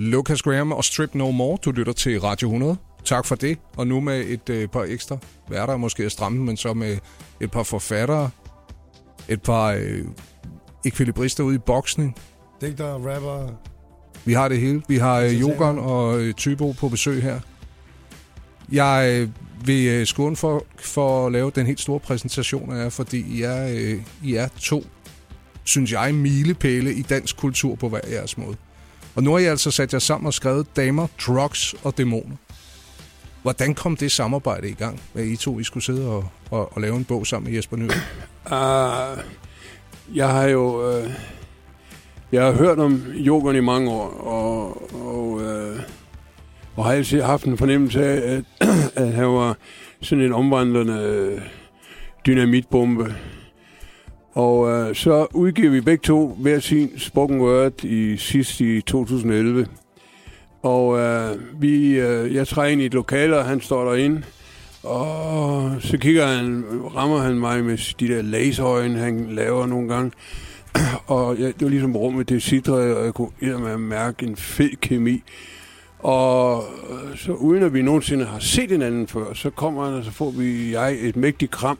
Lucas Graham og Strip No More. Du lytter til Radio 100. Tak for det. Og nu med et øh, par ekstra værter, måske at stramme, men så med et par forfattere, et par øh, ekvilibrister ude i boksning. Digter, rapper. Vi har det hele. Vi har øh, Jogan og øh, Tybo på besøg her. Jeg øh, vil øh, skåne for, for at lave den helt store præsentation af jer, fordi I er, øh, I er to, synes jeg, milepæle i dansk kultur på hver jeres måde. Og nu har jeg altså sat jer sammen og skrevet Damer, Drugs og Dæmoner. Hvordan kom det samarbejde i gang, at I to I skulle sidde og, og, og lave en bog sammen med Jesper Nød? Uh, ah, jeg har jo... Uh, jeg har hørt om yoghurt i mange år, og, og, uh, og har altid haft en fornemmelse af, at, at han var sådan en omvandrende øh, dynamitbombe. Og øh, så udgiver vi begge to hver sin spoken word i sidst i 2011. Og øh, vi, øh, jeg træder ind i et lokale, og han står derinde. Og så kigger han, rammer han mig med de der laserøjne, han laver nogle gange. Og ja, det var ligesom rummet, det sidrede, og jeg kunne mærke en fed kemi. Og øh, så uden at vi nogensinde har set hinanden før, så kommer han, og så får vi jeg et mægtigt kram.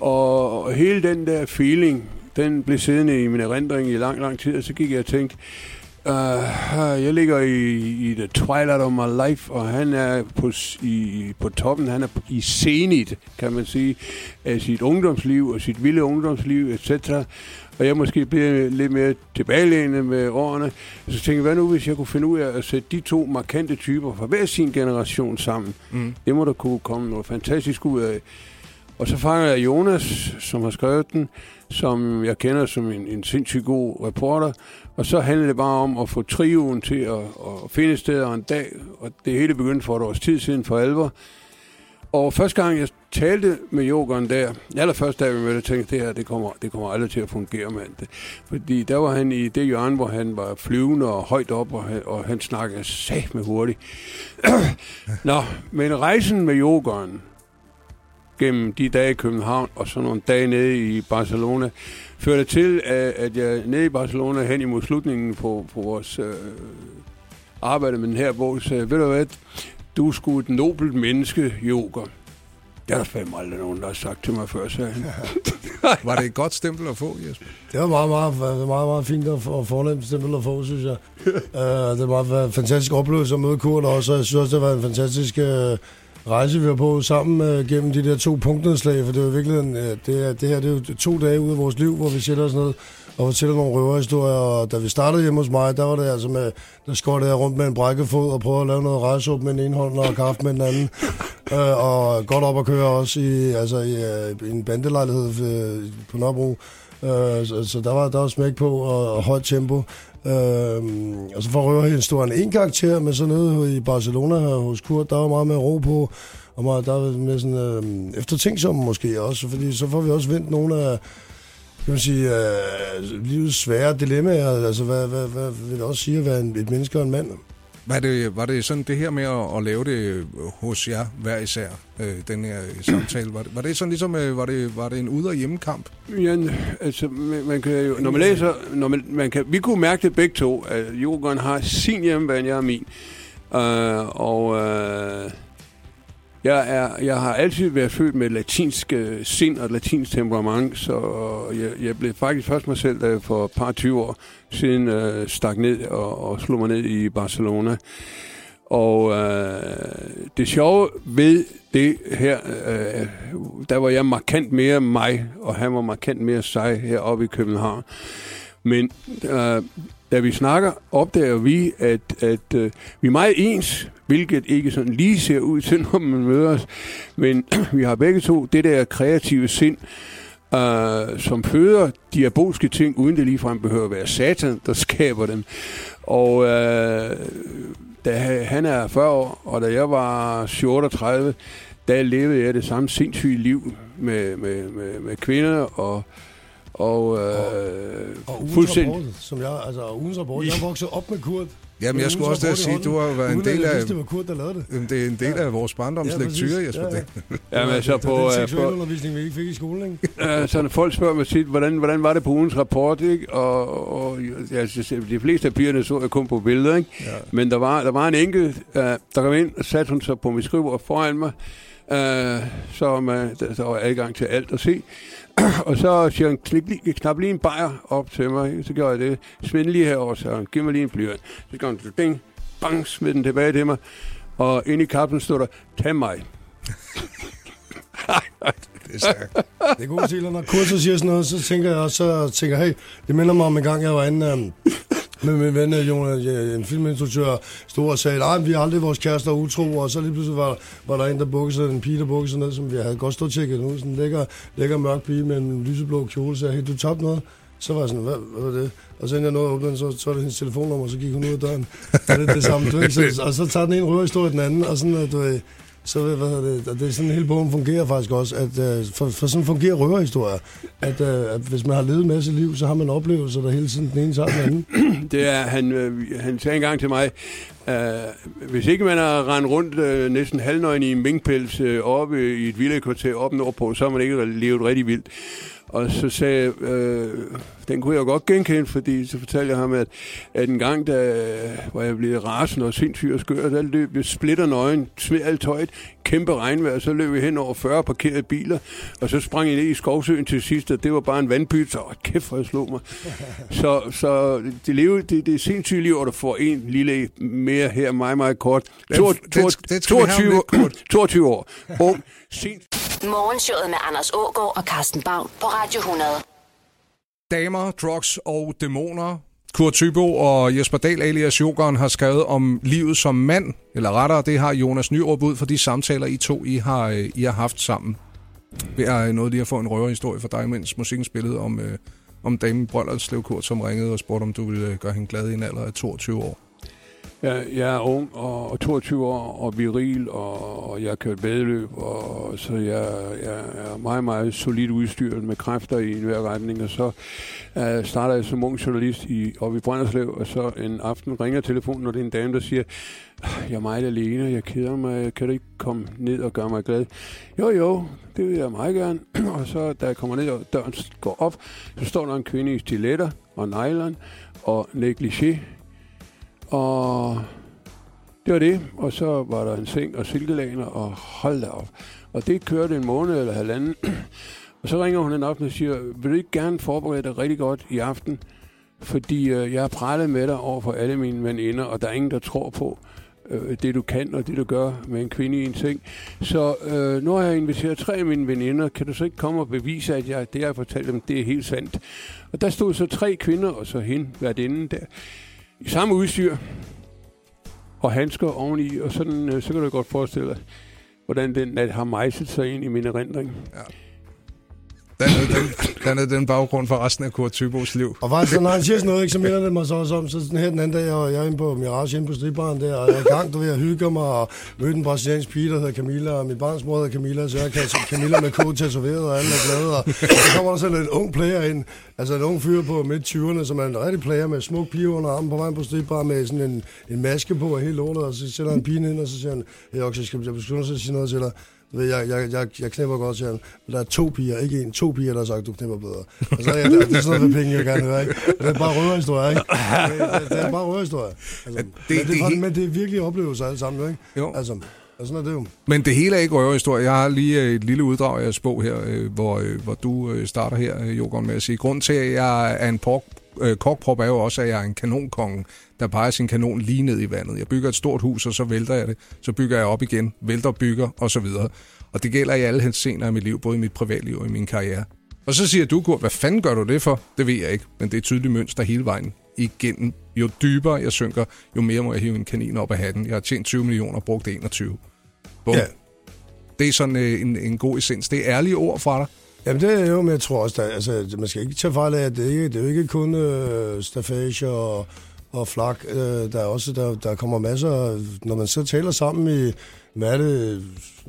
Og, hele den der feeling, den blev siddende i min erindring i lang, lang tid, og så gik jeg og tænkte, Uh, jeg ligger i, i the twilight of my life, og han er på, i, på toppen, han er i zenit, kan man sige, af sit ungdomsliv og sit vilde ungdomsliv, etc. Og jeg måske bliver lidt mere tilbagelænet med årene. Så tænkte jeg, hvad nu hvis jeg kunne finde ud af at sætte de to markante typer fra hver sin generation sammen? Mm. Det må der kunne komme noget fantastisk ud af. Og så fanger jeg Jonas, som har skrevet den, som jeg kender som en, en sindssygt god reporter. Og så handler det bare om at få trioen til at, at finde steder en dag. Og det hele begyndte for et års tid siden for alvor. Og første gang jeg talte med Jokeren der, allerførst da vi mødte, tænkte det her, det kommer, det kommer aldrig til at fungere, mand. Fordi der var han i det hjørne, hvor han var flyvende og højt op, og han, og han snakkede sat med hurtigt. Nå, men rejsen med Jokeren, gennem de dage i København og så nogle dage nede i Barcelona, førte til, at jeg nede i Barcelona hen imod slutningen på, på vores øh, arbejde med den her bog, sagde, ved du hvad, du er sgu et nobelt menneske, yoga. Det har der fandme aldrig nogen, der har sagt til mig før, sagde han. var det et godt stempel at få, Jesper? Det var meget, meget, meget, meget, meget fint at få fornemt stempel at få, synes jeg. uh, det var en fantastisk oplevelse at møde Kurt også, og jeg synes også, det var en fantastisk uh, rejse, vi var på sammen uh, gennem de der to punktnedslag, for det var virkelig uh, det, er, det her det er jo to dage ud af vores liv, hvor vi sætter os ned og fortæller nogle røverhistorier, og da vi startede hjemme hos mig, der var det altså med, der skårte jeg rundt med en brækket fod og prøvede at lave noget rejseop med den ene hånd og kaffe med den anden, uh, og godt op at køre også i, altså i, uh, i en bandelejlighed uh, på Nørrebro. Uh, så, så der var der var smæk på og, og højt tempo. Øh, og så får røverhistorien en karakter, men så nede i Barcelona hos Kurt, der var meget mere ro på, og meget, der var mere sådan øh, eftertænksom måske også, fordi så får vi også vendt nogle af kan man sige, øh, livets svære dilemmaer. Altså, hvad, hvad, hvad vil det også sige at være en, et menneske og en mand? Var det, var det sådan det her med at, at lave det hos jer hver især, øh, den her samtale? Var det, var det sådan ligesom, øh, var det, var det en ud- og hjemmekamp? Ja, altså, man kan jo, når man læser, når man, man kan, vi kunne mærke det begge to, at Jokeren har sin hjemmebane, jeg har min. Øh, og øh, jeg, er, jeg har altid været født med latinsk øh, sind og latinsk temperament, så jeg, jeg blev faktisk først mig selv øh, for et par 20 år siden øh, stak ned og, og slog mig ned i Barcelona. Og øh, det sjove ved det her, øh, der var jeg markant mere mig, og han var markant mere sig heroppe i København. Men øh, da vi snakker, opdager vi, at, at øh, vi er meget ens, hvilket ikke sådan lige ser ud til, når man møder os. Men vi har begge to det der kreative sind, øh, som føder diabolske ting, uden det ligefrem behøver at være satan, der skaber dem. Og øh, da han er 40 år, og da jeg var 38, der levede jeg det samme sindssyge liv med, med, med, med kvinder og og, øh, Og ugens fuldstændig. rapport, som jeg, altså ugens rapport, jeg vokset op med Kurt. Jamen, jeg skulle også der sige, du har været en del af... vidste, det var Kurt, der lavede det. Jamen, Det er en del af vores barndomslektyre, præcis. Jesper. Ja, ja. Det- Jamen, altså på, det er øh, den på, seksuelle undervisning, vi ikke fik i skolen, ikke? Øh, så når folk spørger mig tit, hvordan, hvordan var det på ugens rapport, ikke? Og, og ja, de fleste af pigerne så jeg kun på billeder, ikke? Ja. Men der var, der var en enkelt, uh, der kom ind og satte hun sig på mit skrivebord foran mig, uh, så man, der, der var adgang til alt at se. og så siger han, knip lige, knap lige en bajer op til mig, ikke? så gjorde jeg det. Smid lige herover, så han, giv mig lige en blyant. Så gør han, ding, bang, smid den tilbage til mig. Og inde i kappen stod der, tag mig. Det er stærkt. Det er god til, når kurset så siger sådan noget, så tænker jeg også, så tænker hey, det minder mig om en gang, jeg var inde um, med min ven, øh, Jonas, øh, en filminstruktør, stod og sagde, nej, vi har aldrig vores kærester utro, og så lige pludselig var, var der en, der bukkede sig, en pige, der bukkede sig ned, som vi havde godt stået tjekket nu, sådan en lækker, lækker mørk pige med en lyseblå kjole, sagde, hey, du tabte noget. Så var jeg sådan, hvad, hvad var det? Og så inden jeg nåede at åbne den, så, så var det hendes telefonnummer, og så gik hun ud af døren. Og det det samme, du ved, så, og så tager den ene røverhistorie den anden, og sådan, at du så hvad hedder det, og det er sådan, hele bogen fungerer faktisk også, at øh, for, for sådan fungerer røverhistorier, at, øh, at hvis man har levet en masse liv, så har man oplevelser, der hele tiden den ene sammen den anden. Det er, han, øh, han sagde engang til mig, øh, hvis ikke man har rendt rundt øh, næsten halvnøgen i en minkpels øh, oppe i et villakvarter oppe nordpå, så har man ikke levet rigtig vildt. Og så sagde øh, den kunne jeg godt genkende, fordi så fortalte jeg ham, at, at en gang, da, øh, hvor jeg blev rasende og sindssyg og skør, der løb jeg splitter nøgen, smed alt tøjet, kæmpe regnvejr, så løb jeg hen over 40 parkerede biler, og så sprang jeg ned i Skovsøen til sidst, og det var bare en vandpyt, så åh, kæft, hvor jeg slog mig. Så, så det, leve, det, det er sindssygt liv, at du får en lille mere her, meget, meget kort. Den- To, den- to, den vi om 22, lidt, 22 år. Ung, sindssygt. Morgenshowet med Anders Ågaard og Carsten Baum på Radio 100. Damer, drugs og dæmoner. Kurt Thybo og Jesper Dahl alias Jokeren har skrevet om livet som mand, eller rettere, det har Jonas Nyrup ud for de samtaler, I to I har, øh, I har haft sammen. Det er noget lige at få en røverhistorie for dig, mens musikken spillede om, øh, om damen Brøllerslev Kurt, som ringede og spurgte, om du ville øh, gøre hende glad i en alder af 22 år. Jeg, jeg er ung og, og 22 år og viril, og, og jeg har kørt vædeløb, og så jeg, jeg er meget, meget solid udstyret med kræfter i enhver retning. Og så uh, starter jeg som ung journalist i, oppe i Brønderslev, og så en aften ringer telefonen, og det er en dame, der siger, jeg er meget alene, jeg keder mig, kan du ikke komme ned og gøre mig glad? Jo, jo, det vil jeg meget gerne. og så da jeg kommer ned, og døren går op, så står der en kvinde i stiletter og nylon og negligé, og det var det. Og så var der en seng og silkelaner, og hold da op. Og det kørte en måned eller halvanden. og så ringer hun hende op og siger, vil du ikke gerne forberede dig rigtig godt i aften? Fordi øh, jeg har prallet med dig over for alle mine veninder, og der er ingen, der tror på øh, det, du kan og det, du gør med en kvinde i en seng. Så øh, nu har jeg inviteret tre af mine veninder. Kan du så ikke komme og bevise, at jeg, det, jeg har fortalt dem, det er helt sandt? Og der stod så tre kvinder, og så hende, værtinden der, i samme udstyr, og handsker oveni, og sådan, øh, så kan du godt forestille dig, hvordan den nat har mejset sig ind i min erindring. Ja dannede den, dannede den baggrund for resten af Kurt Tybos liv. Og faktisk, når han siger sådan noget, ikke, så minder det mig så også om, så sådan her den anden dag, og jeg er inde på Mirage, inde på stribaren der, og jeg er i gang, du ved, jeg hygger mig, og mødte en brasiliansk pige, der hedder Camilla, og min barns mor hedder Camilla, så jeg kan Camilla med kode tatoveret, og alle er glade, og så kommer der sådan en ung player ind, altså en ung fyr på midt 20'erne, som er en rigtig player med smuk pige under armen på vejen på stribaren, med sådan en, en maske på og helt lortet, og så sætter han pigen ind, og så siger han, hey, okay, skal jeg skal at sige noget til dig. Ved, jeg, jeg, jeg, jeg knipper godt, siger han. Men der er to piger, ikke en. To piger, der har sagt, du knipper bedre. Og så er jeg, det er sådan noget med penge, jeg gerne høre, ikke? Det er bare røverhistorie, ikke? Det, det, det er bare røverhistorie. Altså, det- men, det, det er er, helt- men det er virkelig oplevelser alle sammen, ikke? Jo. Altså, og sådan er det jo. Men det hele er ikke røverhistorie. Jeg har lige øh, et lille uddrag af jeres bog her, øh, hvor, øh, hvor du starter her, Jokeren, med at sige, grund til, at jeg er en pork, øh, korkprop, er jo også, at jeg er en kanonkonge, der peger sin kanon lige ned i vandet. Jeg bygger et stort hus, og så vælter jeg det. Så bygger jeg op igen, vælter, bygger, og så videre. Og det gælder i alle henseender af mit liv, både i mit privatliv og i min karriere. Og så siger du, Kurt, hvad fanden gør du det for? Det ved jeg ikke, men det er et tydeligt mønster hele vejen igennem. Jo dybere jeg synker, jo mere må jeg hive en kanin op af hatten. Jeg har tjent 20 millioner og brugt 21. Bum. Ja. Det er sådan øh, en, en god essens. Det er ærlige ord fra dig. Jamen det er jo, men jeg tror også, der, altså, man skal ikke tage fejl af, at det, ikke, det er jo ikke kun øh, stafage og, og flak. Øh, der er også, der, der kommer masser, når man så taler sammen i, hvad er det,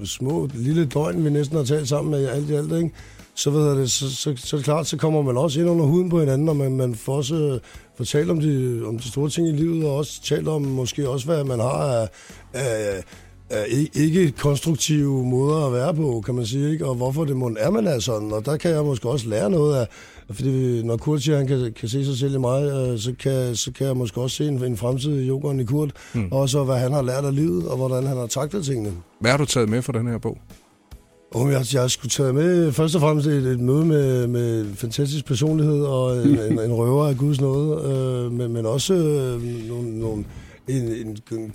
små, lille døgn, vi næsten har talt sammen med alt i alt, ikke? så, ved det, så, så, så klart, så kommer man også ind under huden på hinanden, og man, man får også øh, fortalt om de, om de store ting i livet, og også talt om måske også, hvad man har af, af ikke konstruktive måder at være på, kan man sige, ikke? og hvorfor det må er, man er sådan, og der kan jeg måske også lære noget af, fordi når Kurt siger, at han kan, kan se sig selv i mig, øh, så, kan, så kan jeg måske også se en, en fremtid i yoghurten i Kurt, mm. og så hvad han har lært af livet, og hvordan han har taklet tingene. Hvad har du taget med for den her bog? Oh, jeg, jeg skulle tage med først og fremmest et, et møde med, med en fantastisk personlighed og en, en, en røver af Guds nåde, øh, men, men også øh, nogle, nogle, en, en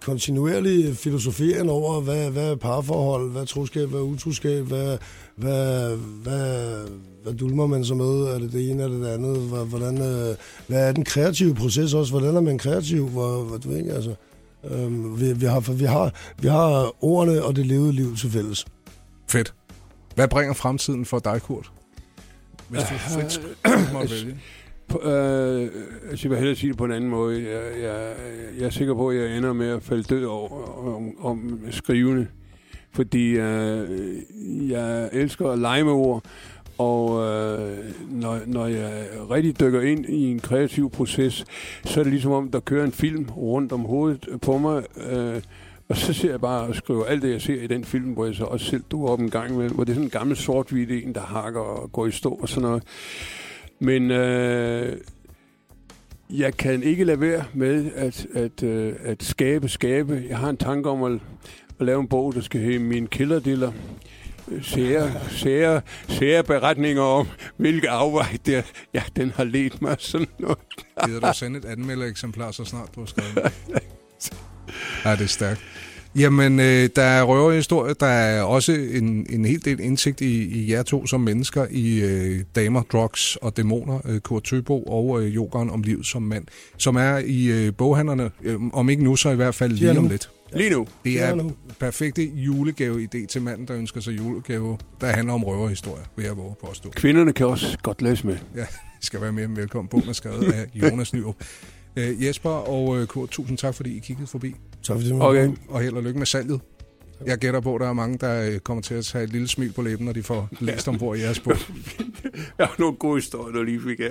kontinuerlig filosofering over, hvad, hvad er parforhold, hvad er troskab, hvad er utroskab, hvad, hvad, hvad, hvad dulmer man så med? Er det det ene, eller det andet? Hvordan, øh, hvad er den kreative proces også? Hvordan er man kreativ? Hvor, hvor, du ved, altså, øh, vi, vi, har, vi, har, vi har ordene og det levede liv til fælles. Fedt. Hvad bringer fremtiden for dig, Kurt? Hvis du frit må vælge. Øh, altså, jeg vil hellere sige det på en anden måde. Jeg, jeg, jeg er sikker på, at jeg ender med at falde død over om, om skrivende. Fordi øh, jeg elsker at lege med ord, og øh, når, når jeg rigtig dykker ind i en kreativ proces, så er det ligesom om, der kører en film rundt om hovedet på mig, øh, og så ser jeg bare og skriver alt det, jeg ser i den film, hvor jeg så også selv duer op en gang med, hvor det er sådan en gammel sort-hvid en, der hakker og går i stå og sådan noget. Men øh, jeg kan ikke lade være med at, at, øh, at skabe, skabe. Jeg har en tanke om at, at lave en bog, der skal hedde Min kilderdiller. Sære, sære, sære beretninger om, hvilke afvej der, ja, den har ledt mig sådan noget. Gider du sende et anmeldereksemplar så snart du har skrevet Ja, det er stærkt. Jamen, øh, der er røverhistorie. Der er også en, en hel del indsigt i, i jer to som mennesker i øh, Damer, Drugs og Dæmoner, øh, Kurt Tøbo og øh, Jokeren om livet som mand, som er i øh, boghandlerne, øh, om ikke nu, så i hvert fald lige om lidt. Lige nu. Det er perfekte julegave-idé til manden, der ønsker sig julegave, der handler om røverhistorie, vil jeg våge påstå. Kvinderne kan også godt læse med. Ja, skal være mere velkommen. på med skrevet af Jonas Nyrup. Uh, Jesper og uh, Kurt, tusind tak, fordi I kiggede forbi. Tak fordi du okay. Og held og lykke med salget. Jeg gætter på, at der er mange, der øh, kommer til at tage et lille smil på læben, når de får læst ombord i jeres bog. Jeg har nogle gode historier, du lige fik af,